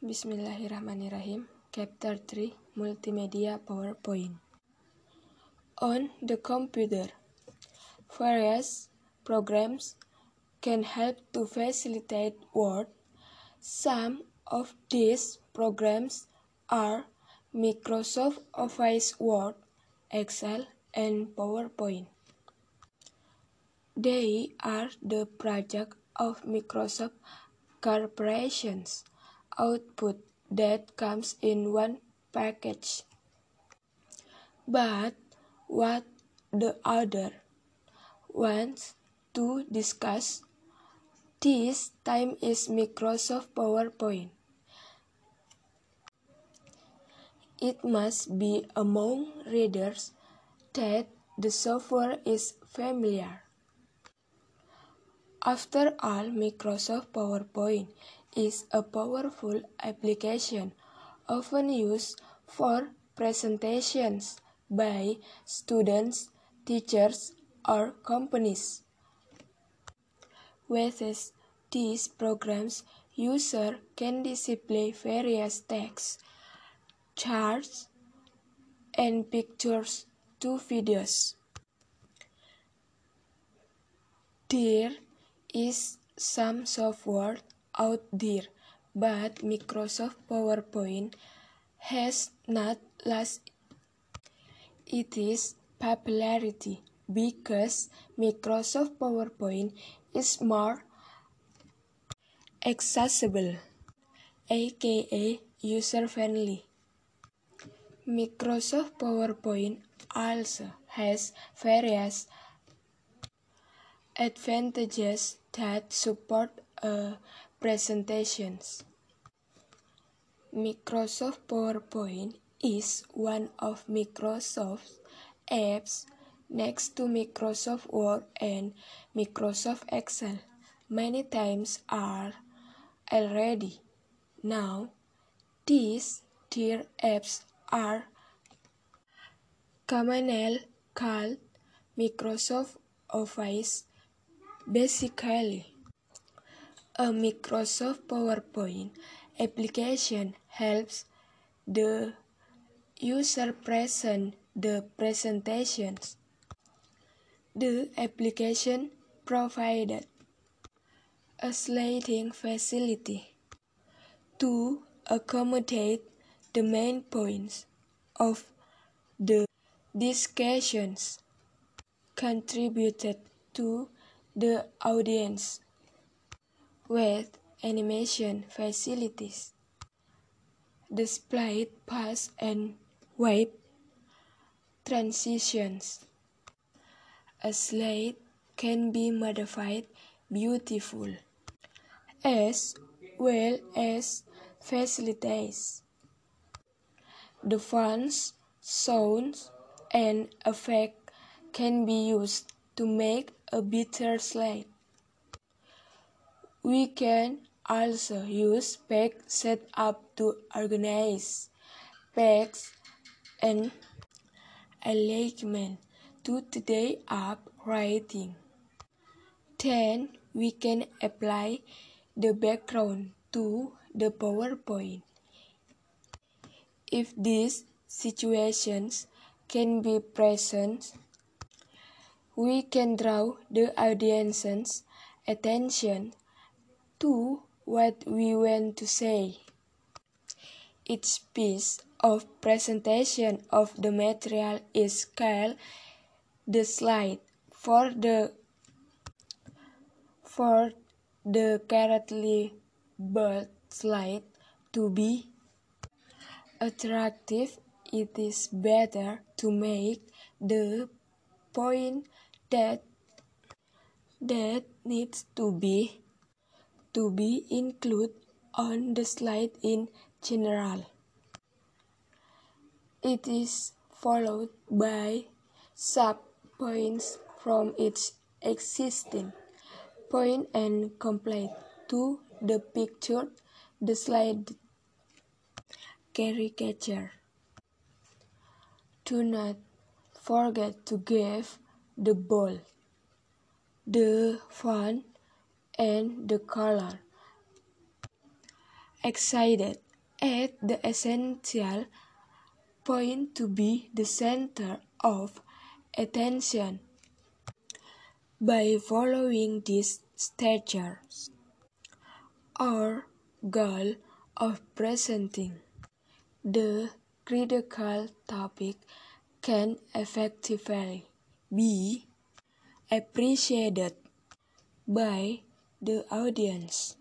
Bismillahirrahmanirrahim. Chapter 3 Multimedia PowerPoint. On the computer, various programs can help to facilitate work. Some of these programs are Microsoft Office Word, Excel, and PowerPoint. They are the project of Microsoft Corporation's output that comes in one package. But what the other wants to discuss this time is Microsoft PowerPoint. It must be among readers that the software is familiar. After all, Microsoft PowerPoint is a powerful application often used for presentations by students, teachers, or companies. With these programs, user can display various text, charts, and pictures to videos. There is some software out there, but Microsoft PowerPoint has not lost its popularity because Microsoft PowerPoint is more accessible, aka user-friendly. Microsoft PowerPoint also has various advantages that support uh, presentations. Microsoft PowerPoint is one of Microsoft's apps next to Microsoft Word and Microsoft Excel. Many times are already. Now, these tier apps are commonly called Microsoft Office Basically, a Microsoft PowerPoint application helps the user present the presentations. The application provided a sliding facility to accommodate the main points of the discussions contributed to the audience with animation facilities, displayed pass and wave transitions. A slide can be modified beautiful as well as facilities. The fonts, sounds, and effects can be used to make a better slide. We can also use page setup to organize pages and alignment to today up writing. Then we can apply the background to the PowerPoint. If these situations can be present, we can draw the audience's attention to what we want to say. Each piece of presentation of the material is called the slide for the for the correctly built slide to be attractive it is better to make the point that that needs to be to be included on the slide in general. It is followed by sub-points from each existing point and complete to the picture the slide caricature. Do not forget to give the ball, the font, and the color. Excited at the essential point to be the center of attention. By following these stages, our goal of presenting the critical topic can effectively be appreciated by the audience.